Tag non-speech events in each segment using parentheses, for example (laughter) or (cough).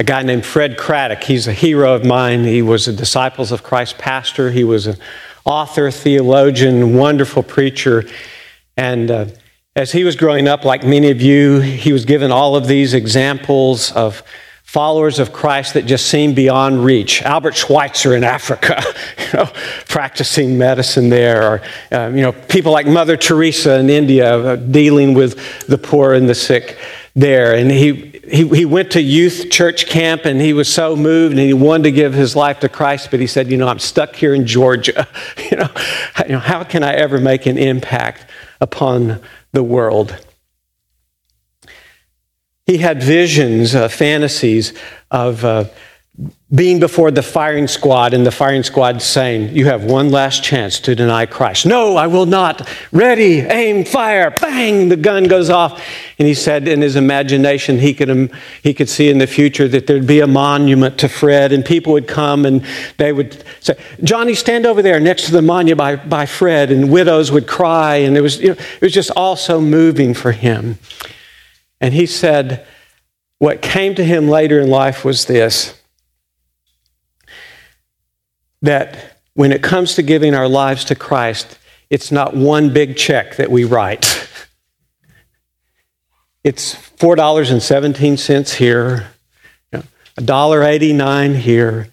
a guy named Fred Craddock. He's a hero of mine. He was a Disciples of Christ pastor. He was an author, theologian, wonderful preacher. And uh, as he was growing up, like many of you, he was given all of these examples of followers of Christ that just seemed beyond reach. Albert Schweitzer in Africa, (laughs) you know, practicing medicine there, or um, you know, people like Mother Teresa in India uh, dealing with the poor and the sick there. And he, he, he went to youth church camp and he was so moved and he wanted to give his life to Christ, but he said, you know, I'm stuck here in Georgia. (laughs) you know, you know how can I ever make an impact upon the world? He had visions, uh, fantasies of uh, being before the firing squad and the firing squad saying, You have one last chance to deny Christ. No, I will not. Ready, aim, fire, bang, the gun goes off. And he said in his imagination, he could, um, he could see in the future that there'd be a monument to Fred, and people would come and they would say, Johnny, stand over there next to the monument by, by Fred, and widows would cry, and it was, you know, it was just all so moving for him. And he said, what came to him later in life was this that when it comes to giving our lives to Christ, it's not one big check that we write. (laughs) It's $4.17 here, $1.89 here,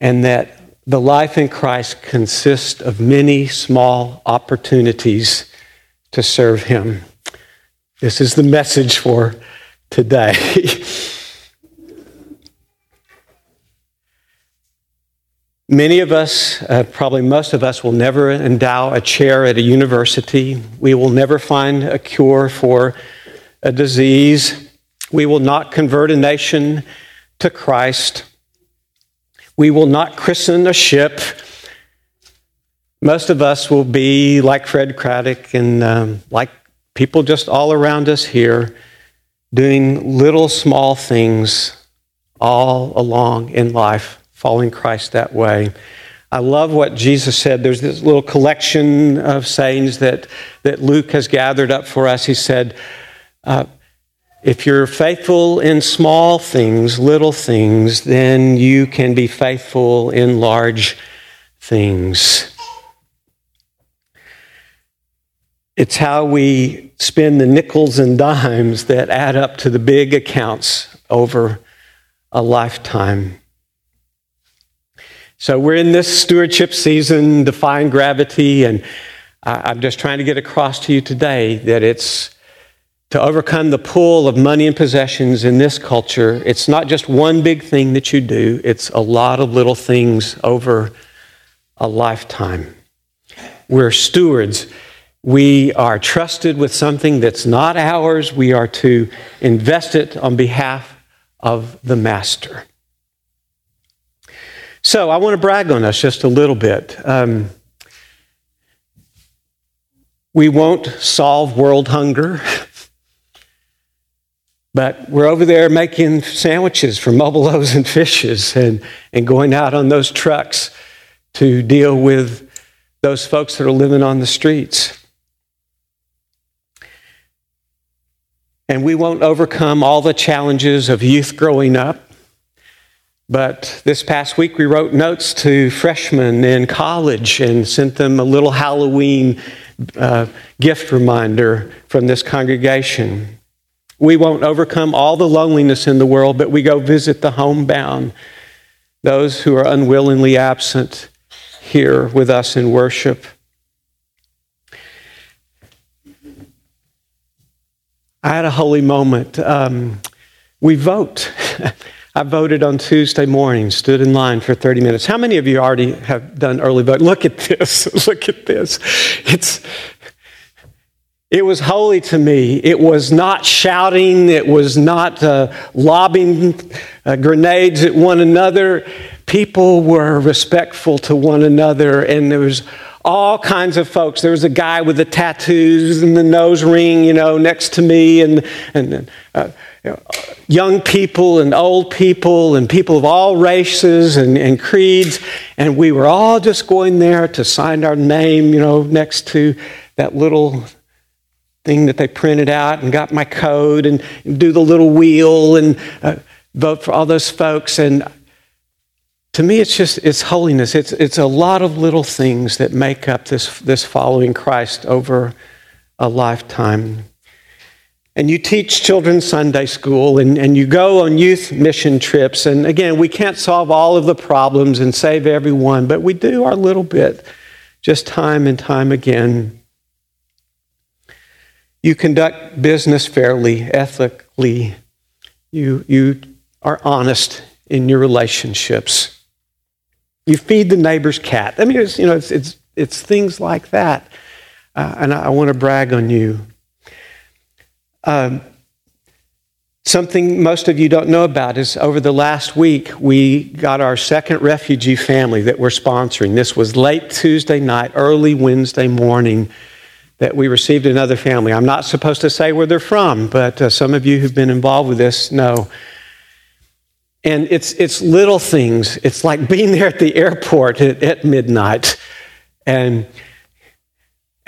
and that the life in Christ consists of many small opportunities to serve Him. This is the message for today. (laughs) Many of us, uh, probably most of us, will never endow a chair at a university. We will never find a cure for a disease. We will not convert a nation to Christ. We will not christen a ship. Most of us will be like Fred Craddock and um, like people just all around us here doing little small things all along in life, following Christ that way. I love what Jesus said. There's this little collection of sayings that, that Luke has gathered up for us. He said, uh, If you're faithful in small things, little things, then you can be faithful in large things. It's how we spend the nickels and dimes that add up to the big accounts over a lifetime. So we're in this stewardship season, defying gravity, and I'm just trying to get across to you today that it's to overcome the pull of money and possessions in this culture. It's not just one big thing that you do, it's a lot of little things over a lifetime. We're stewards. We are trusted with something that's not ours. We are to invest it on behalf of the master. So I want to brag on us just a little bit. Um, we won't solve world hunger, but we're over there making sandwiches for mobile loaves and fishes and, and going out on those trucks to deal with those folks that are living on the streets. And we won't overcome all the challenges of youth growing up. But this past week, we wrote notes to freshmen in college and sent them a little Halloween uh, gift reminder from this congregation. We won't overcome all the loneliness in the world, but we go visit the homebound, those who are unwillingly absent here with us in worship. I had a holy moment. Um, we vote. (laughs) I voted on Tuesday morning, stood in line for 30 minutes. How many of you already have done early vote? Look at this. (laughs) Look at this. It's, it was holy to me. It was not shouting, it was not uh, lobbing uh, grenades at one another. People were respectful to one another, and there was all kinds of folks. There was a guy with the tattoos and the nose ring, you know, next to me, and, and uh, young people and old people and people of all races and, and creeds. And we were all just going there to sign our name, you know, next to that little thing that they printed out and got my code and, and do the little wheel. And uh, vote for all those folks. And to me, it's just it's holiness. It's it's a lot of little things that make up this this following Christ over a lifetime. And you teach children Sunday school and, and you go on youth mission trips. And again, we can't solve all of the problems and save everyone, but we do our little bit just time and time again. You conduct business fairly, ethically. You, you are honest in your relationships. You feed the neighbor's cat. I mean, it's, you know, it's, it's, it's things like that. Uh, and I, I want to brag on you. Um, something most of you don't know about is over the last week, we got our second refugee family that we're sponsoring. This was late Tuesday night, early Wednesday morning that we received another family. I'm not supposed to say where they're from, but uh, some of you who've been involved with this know. And it's, it's little things. It's like being there at the airport at, at midnight and,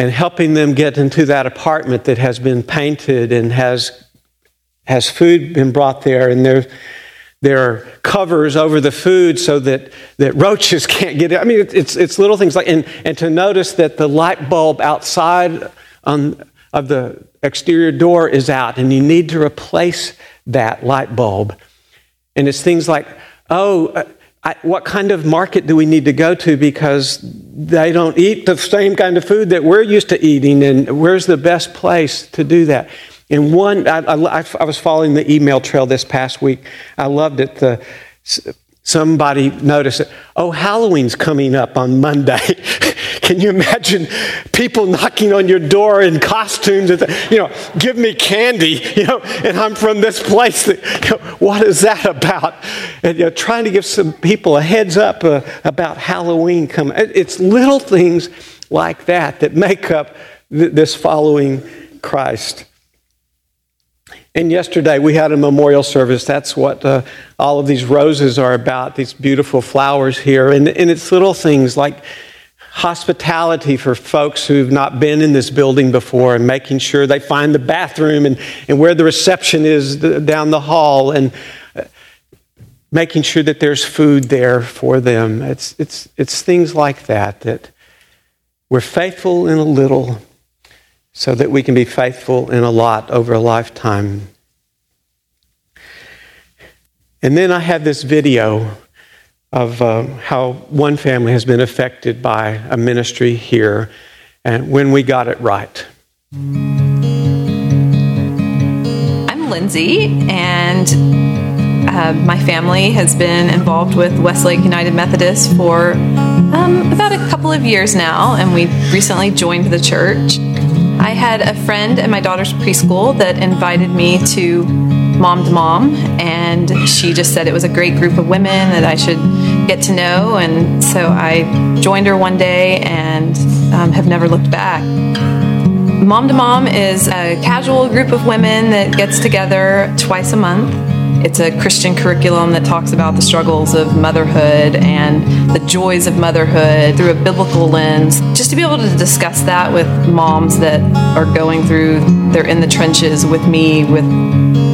and helping them get into that apartment that has been painted and has, has food been brought there and there, there are covers over the food so that, that roaches (laughs) can't get it. I mean, it's, it's little things like, and, and to notice that the light bulb outside on, of the exterior door is out and you need to replace that light bulb. And it's things like, oh, uh, I, what kind of market do we need to go to because they don't eat the same kind of food that we're used to eating, and where's the best place to do that? And one, I, I, I was following the email trail this past week. I loved it. The, somebody noticed it. Oh, Halloween's coming up on Monday. (laughs) Can you imagine people knocking on your door in costumes and, you know, give me candy, (laughs) you know, and I'm from this place. That, (laughs) you know, what is that about? And you know, trying to give some people a heads up uh, about Halloween coming. It's little things like that that make up th- this following Christ. And yesterday we had a memorial service. That's what uh, all of these roses are about, these beautiful flowers here. And, and it's little things like hospitality for folks who've not been in this building before and making sure they find the bathroom and, and where the reception is down the hall and uh, making sure that there's food there for them. It's, it's, it's things like that that we're faithful in a little so that we can be faithful in a lot over a lifetime. And then I have this video of uh, how one family has been affected by a ministry here and when we got it right. I'm Lindsay, and uh, my family has been involved with Westlake United Methodist for um, about a couple of years now, and we recently joined the church. I had a friend at my daughter's preschool that invited me to Mom to Mom, and she just said it was a great group of women that I should get to know. And so I joined her one day and um, have never looked back. Mom to Mom is a casual group of women that gets together twice a month it's a Christian curriculum that talks about the struggles of motherhood and the joys of motherhood through a biblical lens. Just to be able to discuss that with moms that are going through, they're in the trenches with me, with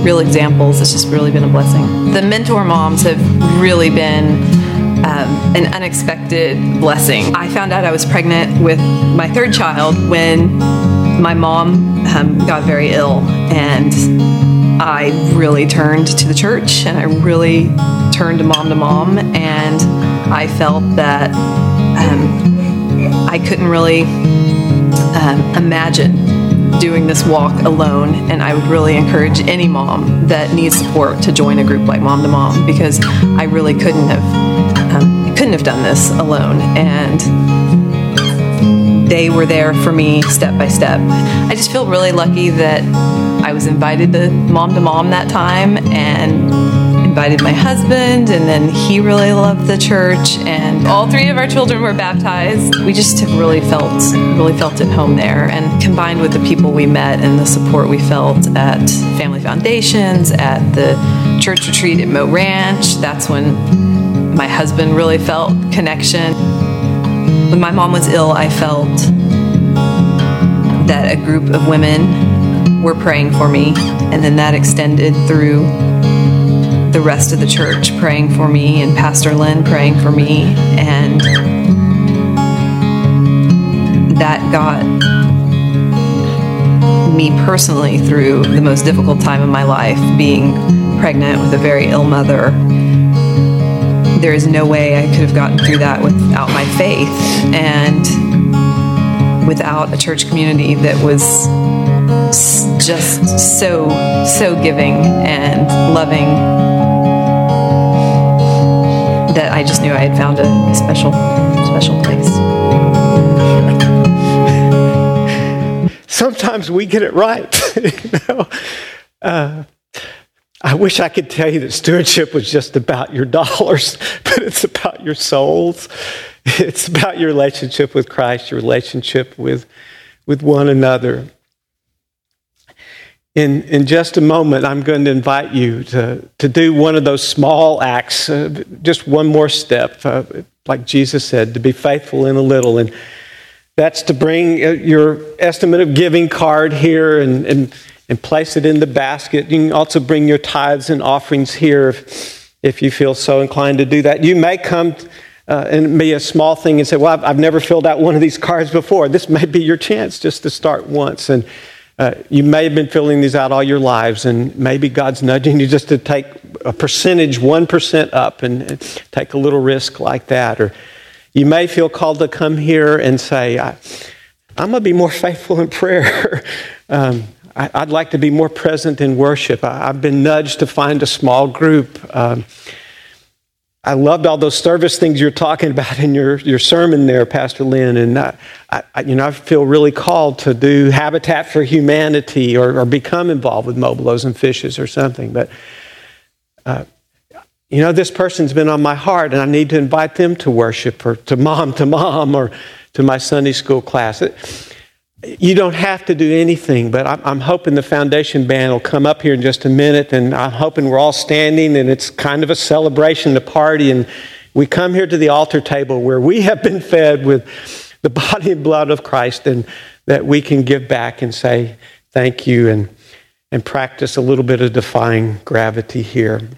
real examples, it's just really been a blessing. The mentor moms have really been um, an unexpected blessing. I found out I was pregnant with my third child when my mom um, got very ill, and I really turned to the church and I really turned to mom to mom, and I felt that um, I couldn't really um, imagine doing this walk alone. And I would really encourage any mom that needs support to join a group like Mom to Mom because I really couldn't have um, couldn't have done this alone. And they were there for me step by step. I just feel really lucky that I was invited to mom to mom that time and invited my husband and then he really loved the church and all three of our children were baptized. We just really felt really felt at home there and combined with the people we met and the support we felt at Family Foundations, at the church retreat at Mo Ranch, that's when my husband really felt connection. When my mom was ill, I felt that a group of women were praying for me, and then that extended through the rest of the church praying for me and Pastor Lynn praying for me. And that got me personally through the most difficult time of my life, being pregnant with a very ill mother. There is no way I could have gotten through that without my faith and without a church community that was just so, so giving and loving that I just knew I had found a special, special place. Sometimes we get it right. (laughs) you know? uh, I wish I could tell you that stewardship was just about your (laughs) dollars, but it's about your souls. It's about your relationship with Christ, your relationship with, with one another. In, in just a moment, I'm going to invite you to, to do one of those small acts, uh, just one more step, uh, like Jesus said, to be faithful in a little. And that's to bring uh, your estimate of giving card here and, and, and place it in the basket. You can also bring your tithes and offerings here if, if you feel so inclined to do that. You may come uh, and be a small thing and say, Well, I've, I've, never filled out one of these cards before. This may be your chance just to start once. And uh, you may have been filling these out all your lives, and maybe God's nudging you just to take a percentage, 1% up, and, take a little risk like that. Or you may feel called to come here and say, I, am going to be more faithful in prayer. (laughs) um, I, would like to be more present in worship. I, have been nudged to find a small group. Um, I loved all those service things you're talking about in your, your sermon there, Pastor Lynn. And I, I, you know, I feel really called to do Habitat for Humanity or, or become involved with Mobile Loaves and Fishes or something. But, uh, you know, this person's been on my heart and I need to invite them to worship or to mom to mom or to my Sunday school class. It, you don't have to do anything, but I'm, I'm, hoping the foundation band will come up here in just a minute, and I'm hoping we're all standing, and it's kind of a celebration, a party, and we come here to the altar table where we have been fed with the body and blood of Christ, and that we can give back and say thank you and, and practice a little bit of defying gravity here.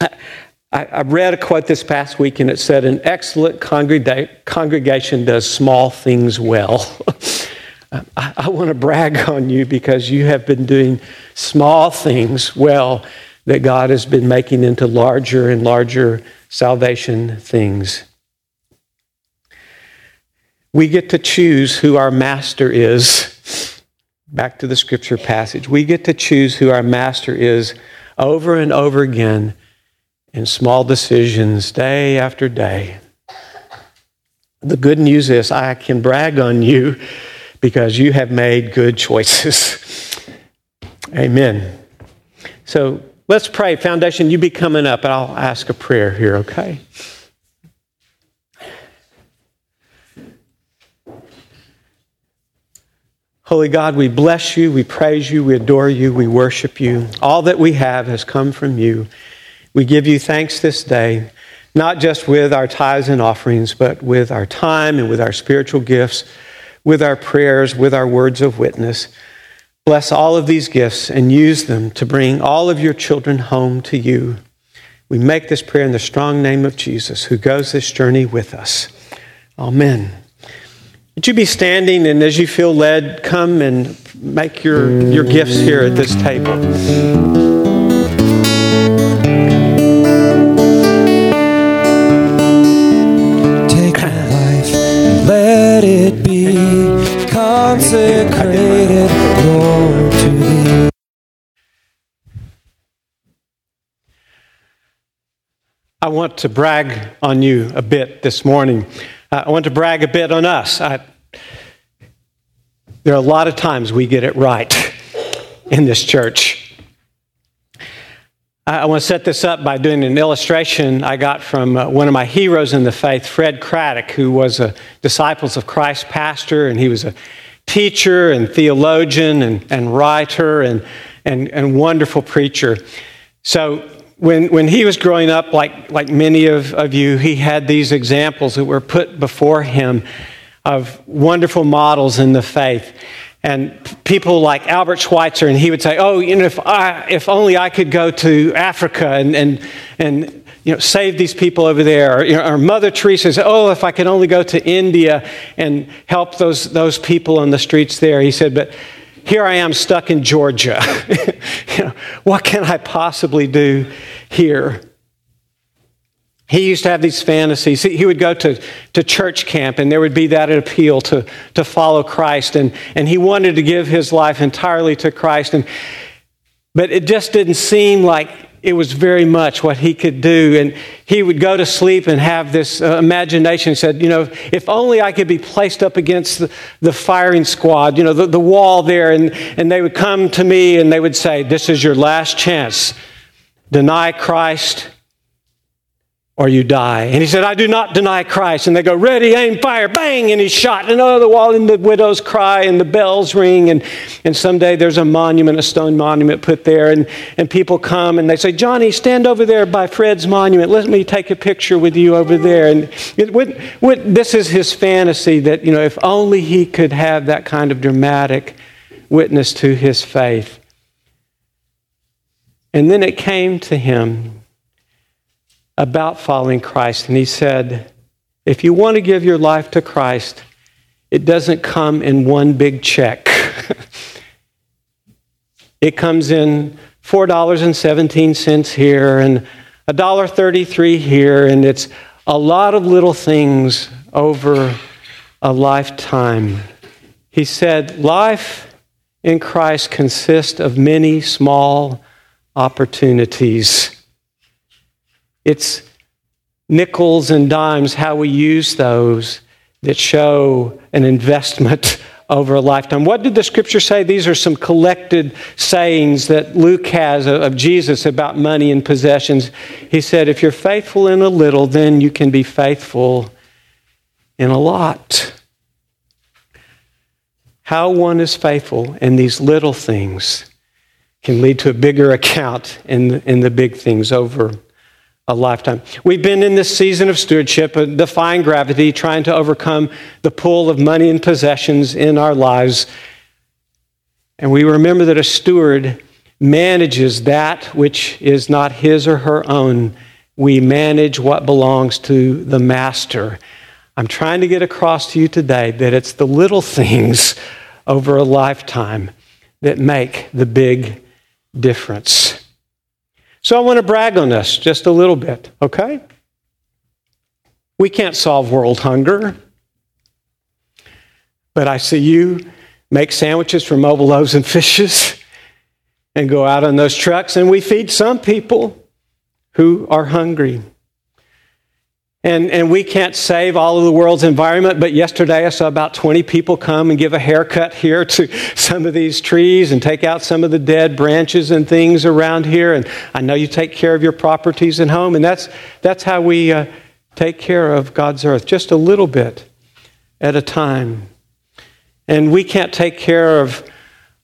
I, I read a quote this past week, and it said, An excellent congrega- congregation does small things well. (laughs) I, I want to brag on you because you have been doing small things well that God has been making into larger and larger salvation things. We get to choose who our master is. Back to the scripture passage. We get to choose who our master is over and over again in small decisions, day after day. The good news is I can brag on you because you have made good choices. (laughs) Amen. So let's pray. Foundation, you be coming up, and I'll ask a prayer here, okay? Holy God, we bless you, we praise you, we adore you, we worship you. All that we have has come from you. We give you thanks this day, not just with our tithes and offerings, but with our time and with our spiritual gifts with our prayers, with our words of witness. Bless all of these gifts and use them to bring all of your children home to you. We make this prayer in the strong name of Jesus, who goes this journey with us. Amen. Would you be standing and as you feel led, come and make your, your gifts here at this table? Consecrated, Lord, to thee. I want to brag on you a bit this morning. Uh, I want to brag a bit on us. I, there are a lot of times we get it right in this church. I want to set this up by doing an illustration I got from uh, one of my heroes in the faith, Fred Craddock, who was a Disciples of Christ pastor, and he was a teacher and theologian and, and writer and, and, and wonderful preacher. So when, when he was growing up, like, like many of, of you, he had these examples that were put before him of wonderful models in the faith. and people like Albert Schweitzer, and he would say, "Oh, you know, if I, if only I could go to Africa and and and you know, save these people over there." Or, you know, or Mother Teresa said, "Oh, if I could only go to India and help those those people on the streets there." He said, "But here I am stuck in Georgia. (laughs) you know, what can I possibly do here?" He used to have these fantasies. He would go to, to church camp, and there would be that appeal to, to follow Christ. And, and he wanted to give his life entirely to Christ. And, but it just didn't seem like it was very much what he could do. And he would go to sleep and have this uh, imagination, said, you know, if only I could be placed up against the, the firing squad, you know, the, the wall there. And, and they would come to me and they would say, This is your last chance. Deny Christ or you die. And he said, I do not deny Christ. And they go, ready, aim, fire, bang, and he's shot. And oh, the wall, and the widows cry, and the bells ring. And, and someday there's a monument, a stone monument put there, and, and people come and they say, Johnny, stand over there by Fred's monument. Let me take a picture with you over there. And it would, this is his fantasy that, you know, if only he could have that kind of dramatic witness to his faith. And then it came to him about following Christ. And he said, if you want to give your life to Christ, it doesn't come in one big check. (laughs) it comes in $4.17 here and $1.33 here, and it's a lot of little things over a lifetime. He said, Life in Christ consists of many small opportunities. It's nickels and dimes, how we use those that show an investment (laughs) over a lifetime. What did the scripture say? These are some collected sayings that Luke has of Jesus about money and possessions. He said, If you're faithful in a little, then you can be faithful in a lot. How one is faithful in these little things can lead to a bigger (laughs) account in the, in the big things over a lifetime. We've been in this season of stewardship, uh, defying gravity, trying to overcome the pull of money and possessions in our lives. And we remember that a steward manages that which is not his or her own. We manage what belongs to the master. I'm trying to get across to you today that it's the little things over a lifetime that make the big difference. So I want to brag on us just a little bit, okay? We can't solve world hunger, but I see you make sandwiches from mobile loaves and fishes and go out on those trucks, and we feed some people who are hungry. And, and we can't save all of the world's environment, but yesterday I saw about 20 people come and give a haircut here to (laughs) some of these trees and take out some of the dead branches and things around here. And I know you take care of your properties and home, and that's, that's how we uh, take care of God's earth, just a little bit at a time. And we can't take care of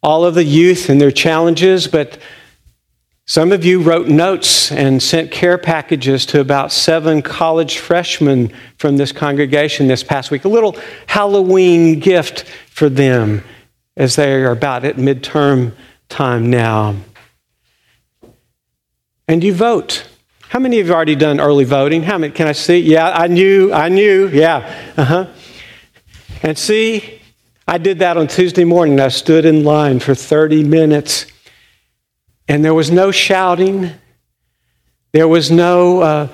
all of the youth and their challenges, but some of you wrote notes and sent care packages to about seven college freshmen from this congregation this past week. A little Halloween gift for them as they are about at midterm time now. And you vote. How many have already done early voting? How many can I see? Yeah, I knew, I knew, yeah. Uh-huh. And see, I did that on Tuesday morning. I stood in line for 30 minutes and there was no shouting, there was no uh,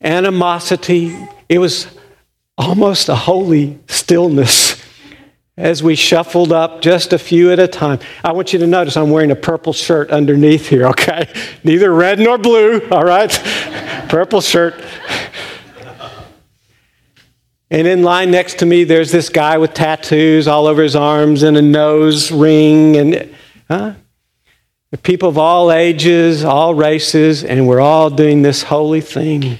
animosity. It was almost a holy stillness as we shuffled up just a few at a time. I want you to notice I'm wearing a purple shirt underneath here, okay? (laughs) Neither red nor blue, all right? (laughs) purple shirt. And in line next to me, there's this guy with tattoos all over his arms and a nose ring. And huh? People of all ages, all races, and we're all doing this holy thing.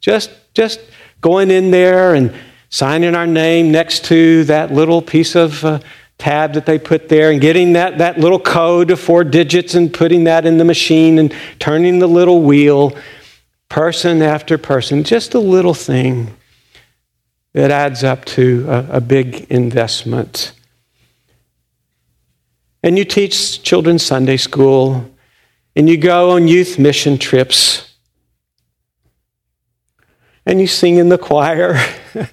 Just, just going in there and signing our name next to that little piece of uh, tab that they put there and getting that, that little code of four digits and putting that in the machine and turning the little wheel, person after person. Just a little thing that adds up to a, a big investment. And you teach children Sunday school, and you go on youth mission trips, and you sing in the choir. (laughs)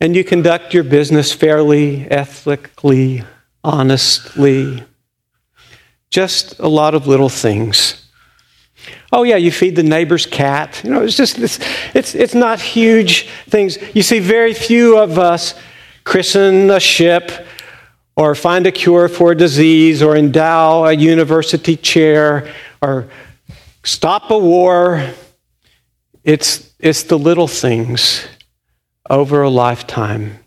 and you conduct your business fairly, ethically, honestly. Just a lot of little things. Oh yeah, you feed the neighbor's cat. You know, it's just it's it's it's not huge things. You see very few of us christen a ship or find a cure for a disease or endow a university chair or stop a war. It's it's the little things over a lifetime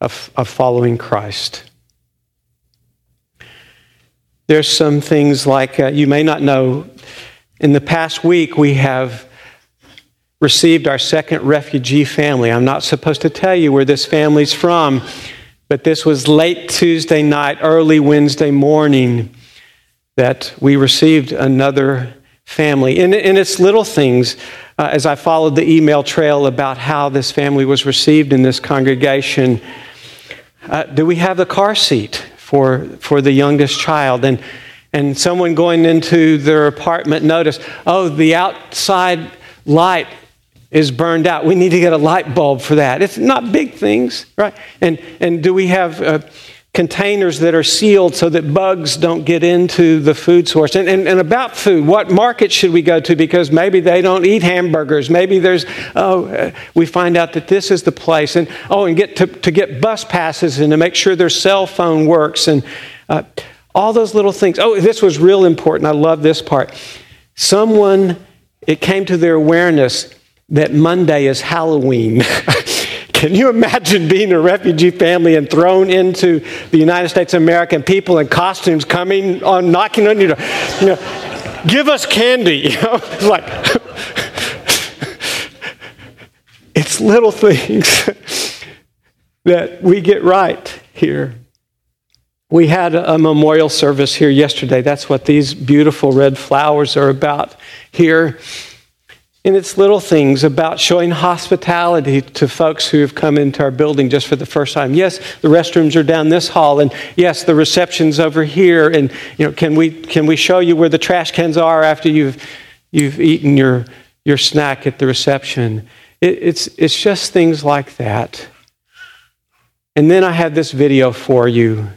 of, of following Christ. There's some things like uh, you may not know. In the past week, we have received our second refugee family. I'm not supposed to tell you where this family's from, but this was late Tuesday night, early Wednesday morning that we received another family. And, and it's little things uh, as I followed the email trail about how this family was received in this congregation. Uh, do we have the car seat for, for the youngest child? And, and someone going into their apartment noticed, oh, the outside light is burned out. We need to get a light bulb for that. It's not big things, right? And, and do we have. Uh, containers that are sealed so that bugs don't get into the food source. And, and, and, about food, what market should we go to? Because maybe they don't eat hamburgers. Maybe there's, oh, uh, we find out that this is the place. And, oh, and get to, to get bus passes and to make sure their cell phone works and uh, all those little things. Oh, this was real important. I love this part. Someone, it came to their awareness that Monday is Halloween. (laughs) Can you imagine being a refugee family and thrown into the United States of America and people in costumes coming on, knocking on your door? You know, give us candy. (laughs) You know, it's like, (laughs) it's little things that we get right here. We had a memorial service here yesterday. That's what these beautiful red flowers are about here in its little things about showing hospitality to folks who have come into our building just for the first time. Yes, the restrooms are down this hall, and yes, the reception's over here. And you know, can we can we show you where the trash cans are after you've you've eaten your your snack at the reception? It, it's it's just things like that. And then I have this video for you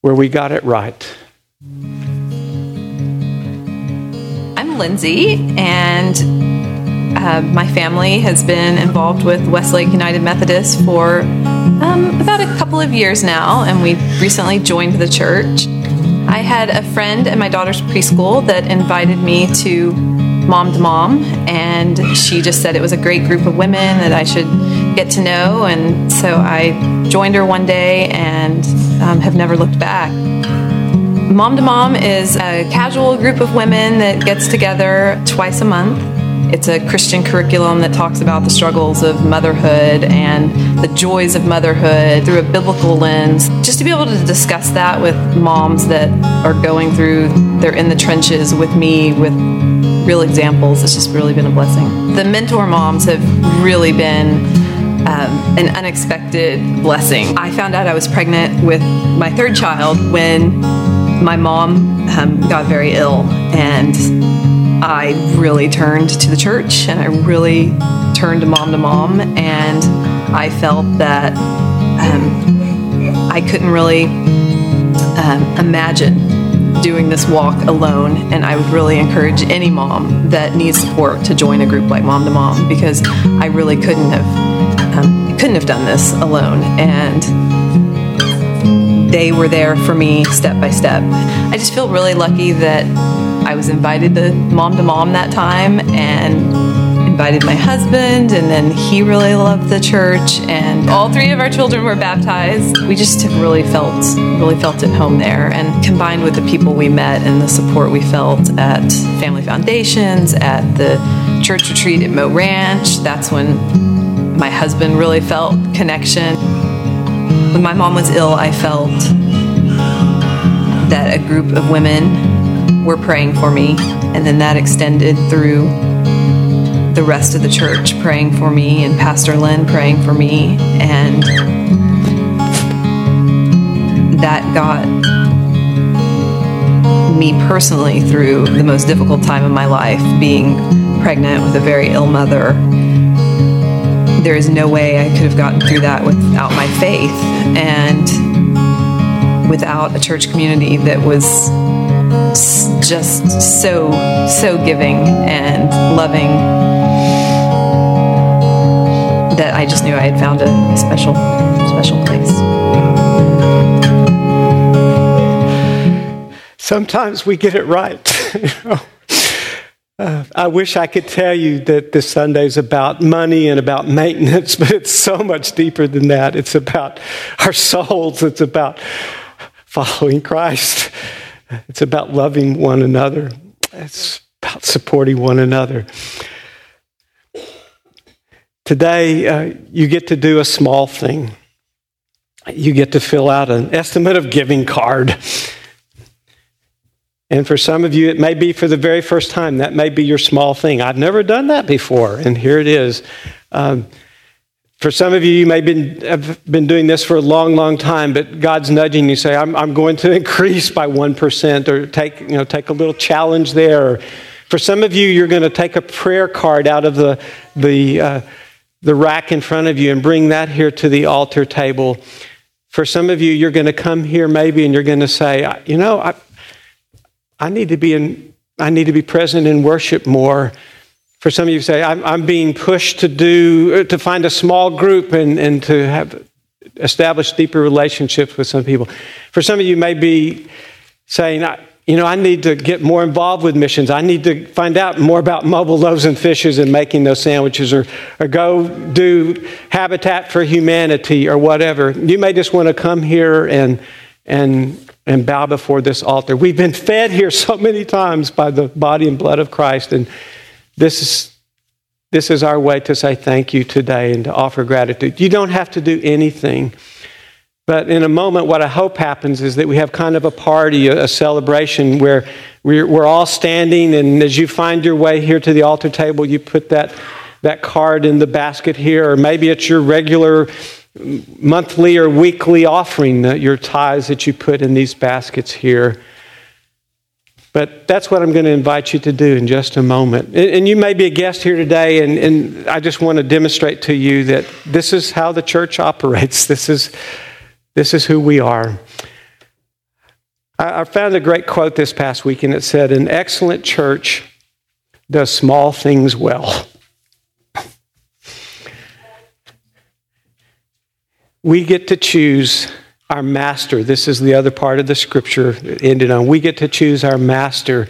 where we got it right. Lindsay, and uh, my family has been involved with Westlake United Methodist for um, about a couple of years now, and we recently joined the church. I had a friend at my daughter's preschool that invited me to Mom to Mom, and she just said it was a great group of women that I should get to know, and so I joined her one day and um, have never looked back. Mom to Mom is a casual group of women that gets together twice a month. It's a Christian curriculum that talks about the struggles of motherhood and the joys of motherhood through a biblical lens. Just to be able to discuss that with moms that are going through, they're in the trenches with me, with real examples, it's just really been a blessing. The mentor moms have really been um, an unexpected blessing. I found out I was pregnant with my third child when my mom um, got very ill, and I really turned to the church and I really turned to mom to mom, and I felt that um, I couldn't really um, imagine doing this walk alone, and I would really encourage any mom that needs support to join a group like Mom to Mom because I really couldn't have um, couldn't have done this alone, and they were there for me step by step. I just feel really lucky that I was invited to mom to mom that time and invited my husband and then he really loved the church and all three of our children were baptized. We just really felt really felt at home there and combined with the people we met and the support we felt at Family Foundations, at the church retreat at Mo Ranch, that's when my husband really felt connection when my mom was ill, I felt that a group of women were praying for me, and then that extended through the rest of the church praying for me, and Pastor Lynn praying for me. And that got me personally through the most difficult time of my life, being pregnant with a very ill mother. There is no way I could have gotten through that without my faith and without a church community that was just so, so giving and loving that I just knew I had found a special, special place. Sometimes we get it right. (laughs) uh, I wish I could tell you that this Sunday is about money and about maintenance, (laughs) but it's so much deeper than that. It's about our souls, it's about following Christ, it's about loving one another, it's about supporting one another. Today, uh, you get to do a small thing. You get to fill out an estimate of giving card. And for some of you, it may be for the very first time. That may be your small thing. I've never done that before, and here it is. Um, for some of you, you may been, have been doing this for a long, long time, but God's nudging you. Say, I'm, I'm going to (laughs) increase by 1% or take, you know, take a little challenge there. For some of you, you're going to take a prayer card out of the, the uh, the rack in front of you and bring that here to the altar table. For some of you, you're going to come here maybe and you're going to say, you know, I, I need to be in, I need to be present in worship more. For some of you, say, I'm, I'm being pushed to do, uh, to find a small group and, and to have established deeper relationships with some people. For some of you, may be saying, you know, I need to get more involved with missions. I need to find out more about mobile loaves and fishes and making those sandwiches or, or go do Habitat for Humanity or whatever. You may just want to come here and, and, and bow before this altar. We've been fed here so many times by the body and blood of Christ, and this is, this is our way to say thank you today and to offer gratitude. You don't have to do anything. But in a moment, what I hope happens is that we have kind of a party, a, celebration where we're, we're all standing, and as you find your way here to the altar table, you put that, that card in the basket here, or maybe it's your regular monthly or weekly offering, your tithes that you put in these baskets here. But that's what I'm going to invite you to do in just a moment. And you may be a guest here today, and, and I just want to demonstrate to you that this is how the church (laughs) operates. This is this is who we are. I found a great quote this past week, and it said, An excellent church does small things well. (laughs) We get to choose our master. This is the other part of the scripture ended on. We get to choose our master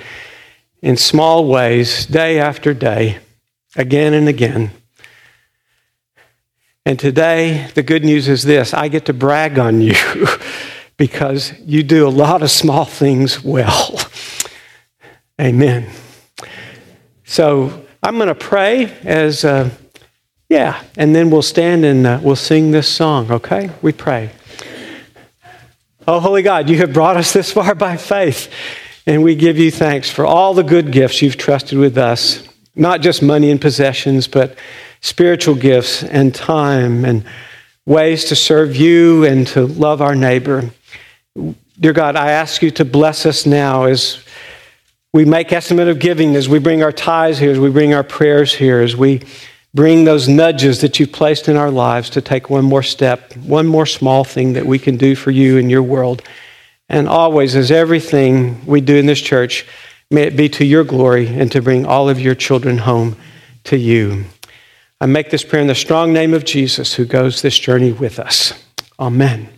in small ways, day after day, again and again. And today, the good news is this I get to brag on you (laughs) because you do a lot of small things well. Amen. So I'm going to pray as, uh, yeah, and then we'll stand and uh, we'll sing this song, okay? We pray. Oh, Holy God, you have brought us this far by faith, and we give you thanks for all the good gifts you've trusted with us, not just money and possessions, but spiritual gifts and time and ways to serve you and to love our neighbor. Dear God, I ask you to bless us now as we make estimate of giving, as we bring our tithes here, as we bring our prayers here, as we bring those nudges that you've placed in our lives to take one more step, one more small thing that we can do for you in your world. And always, as everything we do in this church, may it be to your glory and to bring all of your children home to you. I make this prayer in the strong name of Jesus who goes this journey with us. Amen.